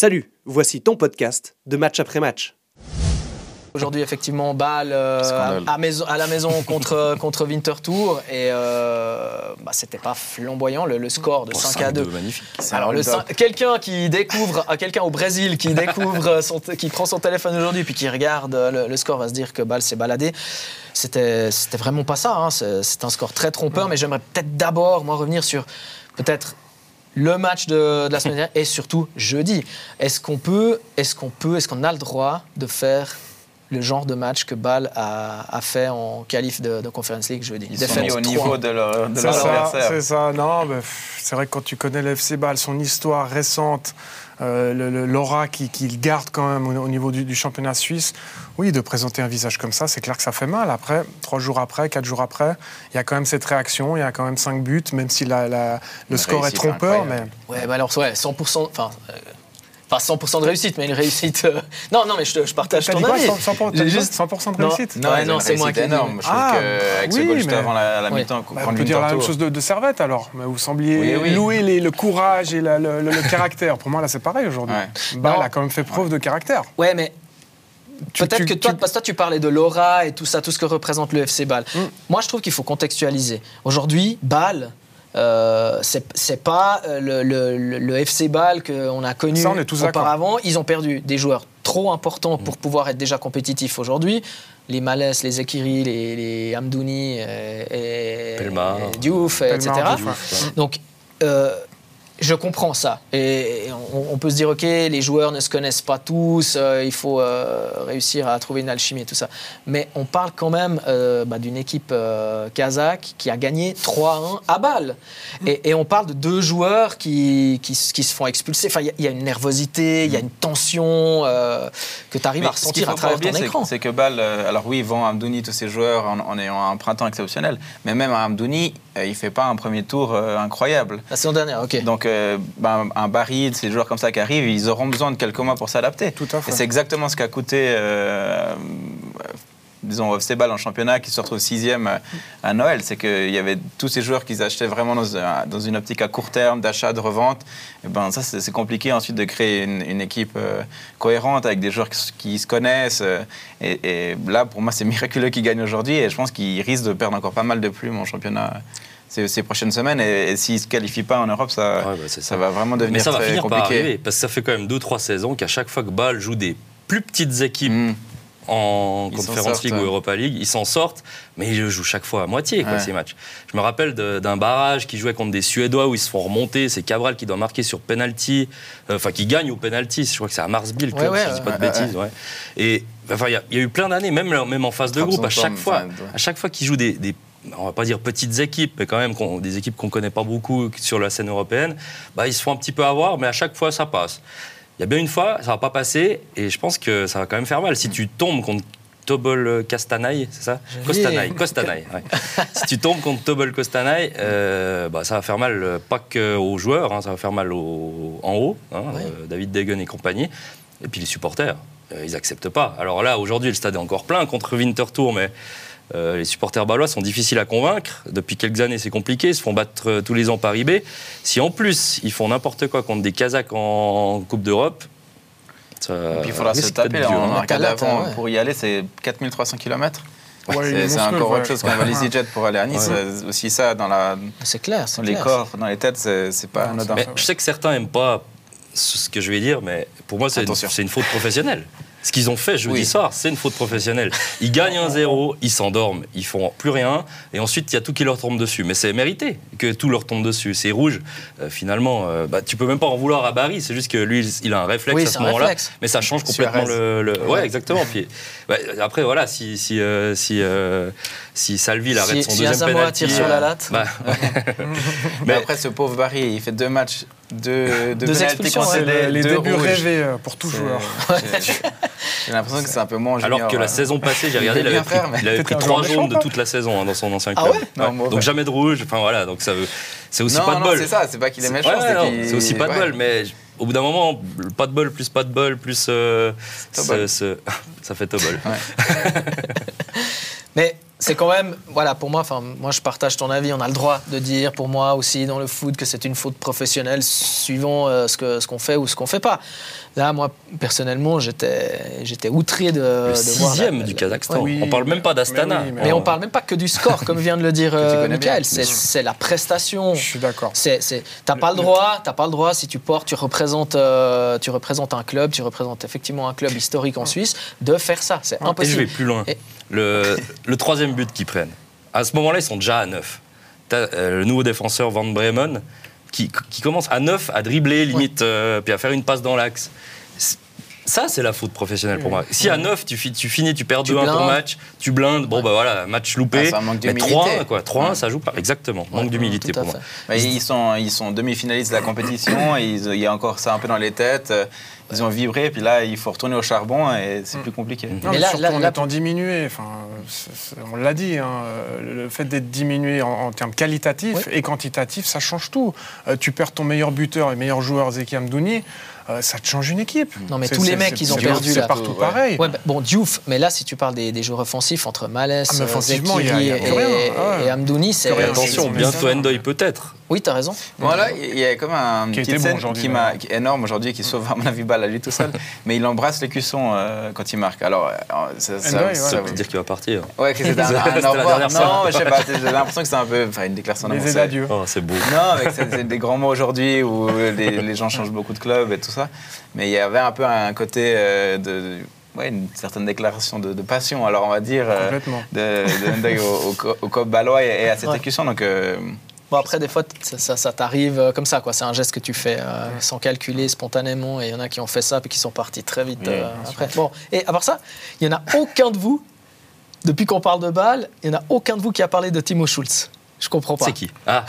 Salut, voici ton podcast de match après match. Aujourd'hui, effectivement, Bâle euh, à, maison, à, la maison contre, contre Winterthur. Et euh, bah, c'était pas flamboyant, le, score de 5 à 2. magnifique. Alors, quelqu'un qui découvre, euh, quelqu'un au Brésil qui découvre, son, qui prend son téléphone aujourd'hui puis qui regarde le, score va se dire que Bâle s'est baladé. C'était vraiment pas ça. Hein. C'est un score très trompeur, mais j'aimerais peut-être d'abord, moi, revenir sur peut-être le match de, la semaine dernière et surtout jeudi. Est-ce qu'on peut, est-ce qu'on peut, est-ce qu'on a le droit de faire le genre de match que Bâle a, fait en qualif de, de, Conference League jeudi. Ils sont mis au niveau de leur, adversaire. C'est ça, non, c'est vrai que quand tu connais l'FC Bâle, son histoire récente, euh, l'aura qu'il garde quand même au, niveau du, championnat suisse, oui, de présenter un visage comme ça, c'est clair que ça fait mal. Après, trois jours après, quatre jours après, il y a quand même cette réaction, il y a quand même cinq buts, même si la, le score est trompeur. Mais... Ouais, bah alors, ouais, 100%. Enfin, euh, pas 100% de réussite, mais une réussite. Euh, non, non, mais je, je partage ton avis. 100%, juste... 100 de réussite Non, non, c'est moi qui énorme. Je trouve ah, qu'avec oui, ce goal juste avant la, la mi-temps, bah, on peut dire la même chose de, Servette alors. Mais vous sembliez louer le courage et le, caractère. Pour moi, là, c'est pareil aujourd'hui. Bâle a quand même fait preuve de caractère. Ouais, mais Peut-être que toi, parce que toi, tu parlais de l'aura et tout ça, tout ce que représente le FC Bâle. Mm. Moi, je trouve qu'il faut contextualiser. Aujourd'hui, Bâle, euh, c'est pas euh, le, FC Bâle qu'on a connu auparavant. Ils ont perdu des joueurs trop importants pour mm. pouvoir être déjà compétitifs aujourd'hui. Les Malès, les Ekiri, les, les Amdouni, et, Diouf, etc. Donc, euh, je comprends ça. Et on, peut se dire, OK, les joueurs ne se connaissent pas tous, euh, il faut euh, réussir à trouver une alchimie et tout ça. Mais on parle quand même euh, bah, d'une équipe kazakh qui a gagné 3-1 à Bâle. Et, on parle de deux joueurs qui, qui, se font expulser. Enfin, il y, a une nervosité, il y a une tension que tu arrives à ressentir à travers ton écran. C'est que Bâle, alors oui, ils vont à Amdouni tous ces joueurs en, ayant un printemps exceptionnel, mais même à Amdouni, il ne fait pas un premier tour incroyable. La saison dernière, OK. Donc, ben, un Barry, ces joueurs comme ça qui arrivent, ils auront besoin de quelques mois pour s'adapter. Tout à fait. Et c'est exactement ce qu'a coûté, euh, disons, FC Ball en championnat qui se retrouve sixième à, Noël. C'est qu'il y avait tous ces joueurs qu'ils achetaient vraiment dans, une optique à court terme, d'achat, de revente. Et ben ça, c'est compliqué ensuite de créer une, équipe euh, cohérente avec des joueurs qui, se connaissent. Euh, et, et, là, pour moi, c'est miraculeux qu'ils gagnent aujourd'hui. Et je pense qu'ils risquent de perdre encore pas mal de plumes en championnat ces, prochaines semaines. Et, s'ils ne se qualifient pas en Europe, ça, bah, ça. va vraiment devenir Mais ça va finir compliqué. par arriver, parce que ça fait quand même 2-3 saisons qu'à chaque fois que Bâle joue des plus petites équipes mm. En Conference League ou Europa League, ils s'en sortent, mais ils jouent chaque fois à moitié ces matchs. Je me rappelle d'un barrage qui jouait contre des Suédois où ils se font remonter, c'est Cabral qui doit marquer sur penalty, euh, enfin qui gagne au penalty, je crois que c'est à Marsbill, ouais, si je dis pas de bêtises. Et enfin, il y, a eu plein d'années, même, même en phase de groupe, à chaque fois, à chaque fois qu'ils jouent des, des on va pas dire petites équipes, mais quand même des équipes qu'on connaît pas beaucoup sur la scène européenne, bah, ils se font un petit peu avoir, mais à chaque fois ça passe. Il y a bien une fois, ça va pas passer, et je pense que ça va quand même faire mal. Si tu tombes contre Tobol Castanaï, c'est ça? Costanaï, Costanaï. si tu tombes contre Tobol Costanaï, euh, bah, ça va faire mal euh, pas que aux joueurs, hein, ça va faire mal en haut, hein, euh, David Degen et compagnie, et puis les supporters, ils acceptent pas. Alors là, aujourd'hui, le stade est encore plein contre Winterthur, mais euh, les supporters balois sont difficiles à convaincre. Depuis quelques années, c'est compliqué. Ils se font battre euh, tous les ans par eBay. Si en plus, ils font n'importe quoi contre des Kazakhs en Coupe d'Europe, ça Et puis il faudra se taper. On a avant pour y aller, c'est 4300 km. c'est encore autre chose qu'un valise jet pour aller à Nice. Aussi ça dans la. C'est clair. Dans les corps, dans les têtes, c'est pas anodin. je sais que certains n'aiment pas ce que je vais dire, mais pour moi, c'est une, une, faute professionnelle. Ce qu'ils ont fait jeudi soir, c'est une faute professionnelle. Ils gagnent un zéro, ils s'endorment, ils font plus rien, et ensuite il y a tout qui leur tombe dessus. Mais c'est mérité que tout leur tombe dessus. C'est rouge. Euh, finalement, euh, bah, tu peux même pas en vouloir à Barry. C'est juste que lui, il a un réflexe à ce moment-là. Mais ça change complètement le, Ouais, exactement. Puis, bah, après, voilà, si si euh, si, si Salvi arrête son deuxième penalty, tire sur la latte. Bah, mais après, ce pauvre Barry, il fait deux matchs de, de pénalty cancellés, les, débuts rêvés pour tout joueur. J'ai l'impression que c'est un peu moins Alors que la saison passée, j'ai regardé, il avait pris, il avait pris trois jaunes de toute la saison hein, dans son ancien club. Ah ouais donc jamais de rouge. Enfin voilà, donc ça c'est aussi pas de bol. C'est ça, c'est pas qu'il est méchant, c'est aussi pas de bol, mais au bout d'un moment, pas de bol plus pas de bol plus euh, ça fait tobol. mais c'est quand même, voilà, pour moi, enfin, moi je partage ton avis. On a le droit de dire, pour moi aussi, dans le foot, que c'est une faute professionnelle, suivant euh, ce qu'on ce qu'on fait ou ce qu'on fait pas. Là, moi, personnellement, j'étais, j'étais outré de, le sixième du Kazakhstan. On parle même pas d'Astana. Mais, mais, on parle même pas que du score, comme vient de le dire euh, Michael. C'est, la prestation. Je suis d'accord. C'est, c'est, t'as pas le droit, t'as pas le droit si tu portes, tu représentes, euh, tu représentes un club, tu représentes effectivement un club historique en Suisse, de faire ça. C'est impossible. Et je vais plus loin. Le, le troisième but qu'ils prennent. À ce moment-là, ils sont déjà à 9. Euh, le nouveau défenseur Van Bremen qui, qui, commence à 9 à dribbler limite, euh, puis à faire une passe dans l'axe. Ça, c'est la faute professionnelle pour moi. Si à 9, tu, tu finis, tu perds 2-1 ton match, tu blindes, bon, bah voilà, match loupé. Ah, manque mais 3 quoi. 3 ça joue pas. Exactement, manque d'humilité pour moi. ils sont, ils sont demi-finalistes de la compétition, il y a encore ça un peu dans les têtes ils ont vibré, puis là, il faut retourner au charbon et c'est mm. plus compliqué. mais, là, surtout en étant diminué, enfin, on l'a dit, hein, le fait d'être diminué en, termes qualitatifs et quantitatifs, ça change tout. Euh, tu perds ton meilleur buteur et meilleur joueur, Zeki Amdouni, euh, ça te change une équipe. Non, mais tous les mecs, ils ont perdu C'est partout pareil. Ouais, bah, bon, Diouf, mais là, si tu parles des, joueurs offensifs entre Malès, ah, Zekiri et, ah et, Amdouni, c'est. Attention, bientôt Endoy peut-être. Oui, tu as raison. Voilà, il y a comme un qui petite scène qui m'a énorme aujourd'hui, qui sauve à mon avis balle à lui tout seul, mais il embrasse les cuissons euh, quand il marque. Alors, euh, ça, ça, ça veut dire qu'il va partir. Ouais, que c'est un, un, revoir. Non, je sais pas. J'ai l'impression que c'est un peu, enfin, une déclaration d'amour. Les adieux. Oh, c'est beau. Non, c'est des grands mots aujourd'hui où les, les gens changent beaucoup de clubs et tout ça. Mais il y avait un peu un côté euh, de, ouais, une certaine déclaration de, passion, alors on va dire, de, de, au, au, COP Balois et, à cette ouais. Donc, Bon, après, des fois, ça, ça, t'arrive euh, comme ça, quoi. C'est un geste que tu fais euh, sans calculer, spontanément. Et il y en a qui ont fait ça, puis qui sont partis très vite euh, après. Bon, et à part ça, il n'y en a aucun de vous, depuis qu'on parle de balle, il n'y en a aucun de vous qui a parlé de Timo Schulz. Je comprends pas. C'est qui? Ah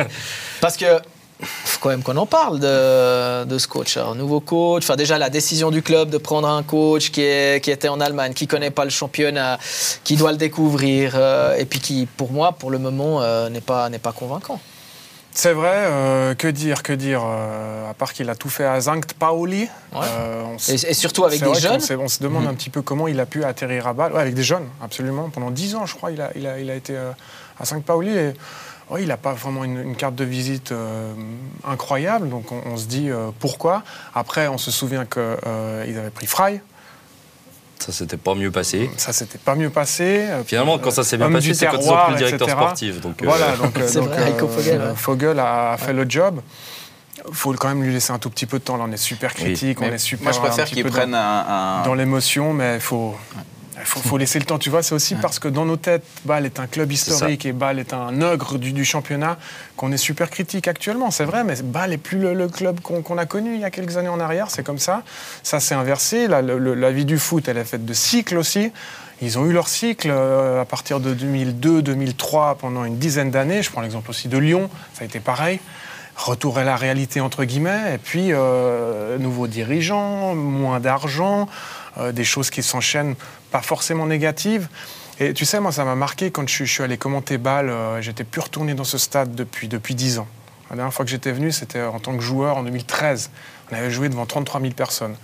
Parce que faut quand même qu'on en parle de, de ce coach. Un nouveau coach, enfin déjà la décision du club de prendre un coach qui, est, qui était en Allemagne, qui connaît pas le championnat, qui doit le découvrir, euh, et puis qui, pour moi, pour le moment, euh, n'est pas, n'est pas convaincant. C'est vrai, euh, que dire, que dire, à part qu'il a tout fait à Zankt Paoli. et, surtout avec des jeunes. On, se demande mhm. un petit peu comment il a pu atterrir à Bâle. avec des jeunes, absolument. Pendant 10 ans, je crois, il a, il a, il a été à Zankt Paoli. Et, oui, il n'a pas vraiment une, carte de visite euh, incroyable, donc on, se dit euh, pourquoi? Après, on se souvient qu'ils euh, avaient pris Fry. Ça s'était pas mieux passé. Ça s'était pas mieux passé. Finalement, quand ça s'est bien passé, c'est quand ils sont plus directeur sportif. Donc, voilà, donc, Fogel, a fait le job. Il faut quand même lui laisser un tout petit peu de temps. Là, on est super critique, on est super. Moi, je préfère qu'il prenne un, dans l'émotion, mais il faut. Il faut, laisser le temps, tu vois. C'est aussi parce que dans nos têtes, Bâle est un club historique et Bâle est un ogre du, championnat qu'on est super critique actuellement. C'est vrai, mais Bâle n'est plus le, club qu'on a connu il y a quelques années en arrière. C'est comme ça. Ça s'est inversé. La, la, vie du foot, elle est faite de cycles aussi. Ils ont eu leur cycle euh, à partir de 2002-2003 pendant une dizaine d'années. Je prends l'exemple aussi de Lyon. Ça a été pareil retour à la réalité entre guillemets, et puis euh, nouveaux dirigeants, moins d'argent, des choses qui s'enchaînent pas forcément négatives. Et tu sais, moi, ça m'a marqué quand je, suis allé commenter Bâle. Euh, j'étais plus retourné dans ce stade depuis, depuis 10 ans. La dernière fois que j'étais venu, c'était en tant que joueur en 2013. On avait joué devant 33 000 personnes.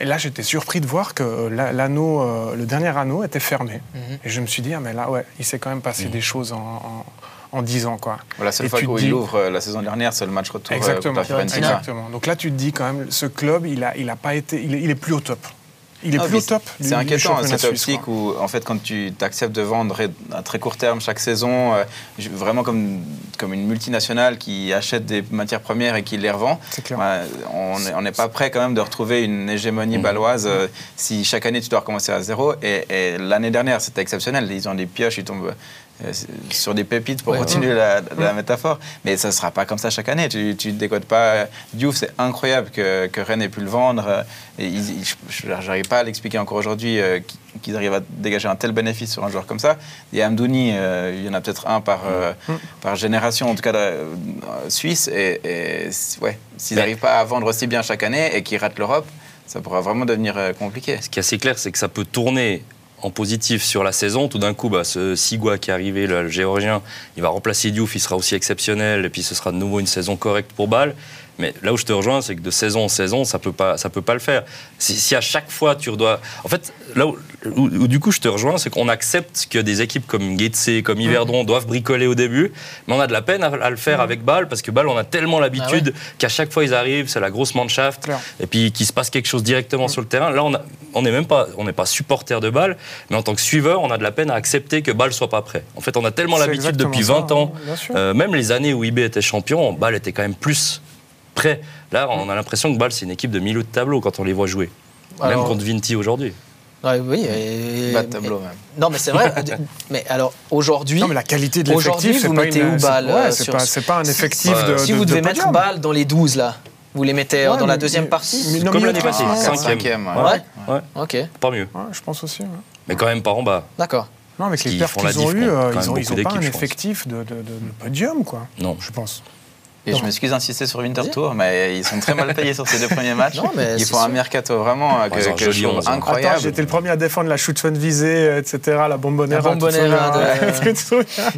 Et là, j'étais surpris de voir que euh, l'anneau, le dernier anneau était fermé. Mhm. Et je me suis dit, ah, mais là, ouais, il s'est quand même passé mhm. des choses en, en, 10 ans. Quoi. la seule fois qu'il ouvre la saison dernière, c'est le match retour exactement, exactement. Donc là, tu te dis quand même, ce club, il n'a il a pas été, il il est plus au top. Il est plus au top. C'est inquiétant cette optique où, en fait, quand tu acceptes de vendre à très court terme chaque saison, euh, vraiment comme, comme une multinationale qui achète des matières premières et qui les revend, bah, on n'est pas prêt quand même de retrouver une hégémonie mmh. baloise euh, si chaque année tu dois recommencer à zéro. Et, et l'année dernière, c'était exceptionnel. Ils ont des pioches, ils tombent euh, sur des pépites pour continuer La, métaphore. Mais ça ne sera pas comme ça chaque année. Tu ne décodes pas. Diouf, c'est incroyable que, que, Rennes ait pu le vendre. Et je n'arrive pas à l'expliquer encore aujourd'hui euh, qu'ils arrivent à dégager un tel bénéfice sur un joueur comme ça. Et Amdouni, euh, il y en a peut-être un par, par génération, en tout cas suisse. Et, ouais, s'ils n'arrivent pas à vendre aussi bien chaque année et qu'ils ratent l'Europe, ça pourra vraiment devenir compliqué. Ce qui est assez clair, c'est que ça peut tourner en positif sur la saison. Tout d'un coup, bah, ce Sigua qui est arrivé, le, géorgien, il va remplacer Diouf, il sera aussi exceptionnel, et puis ce sera de nouveau une saison correcte pour Bâle. Mais là où je te rejoins, c'est que de saison en saison, ça peut pas, ça peut pas le faire. Si, si à chaque fois tu dois, en fait, là où, du coup je te rejoins, c'est qu'on accepte que des équipes comme Getse, comme Yverdon doivent bricoler au début, mais on a de la peine à, le faire avec Bâle parce que Bâle, on a tellement l'habitude ah qu'à chaque fois ils arrivent, c'est la grosse mannschaft, et puis qu'il se passe quelque chose directement sur le terrain. Là, on n'est même pas, on n'est pas supporter de Bâle, mais en tant que suiveur, on a de la peine à accepter que Bâle soit pas prêt. En fait, on a tellement l'habitude depuis 20 ans, euh, même les années où IB était champion, Bâle était quand même plus prêt. Là, on a l'impression que Bâle, c'est une équipe de milieu de tableau quand on les voit jouer. même contre Vinti aujourd'hui. oui, Bas de tableau même. Non, mais c'est vrai. mais alors aujourd'hui, non, mais la qualité de l'effectif, vous mettez où Bâle euh, C'est pas, pas, un effectif de. Si vous devez mettre Bâle dans les 12 là, vous les mettez dans la deuxième partie Comme l'année passée, cinquième. Ouais. ouais. Ok. Pas mieux. je pense aussi. Mais quand même pas en bas. D'accord. Non, avec les pertes qu'ils ont eues, euh, ils n'ont pas un effectif de, podium, quoi. Non. Je pense. Et je m'excuse d'insister sur Winterthur, mais ils sont très mal payés sur ces deux premiers matchs. Non, mais ils font un mercato vraiment euh, que, que je trouve incroyable. J'étais le premier à défendre la shoot fun visée, etc., la bombonera. La bombonera.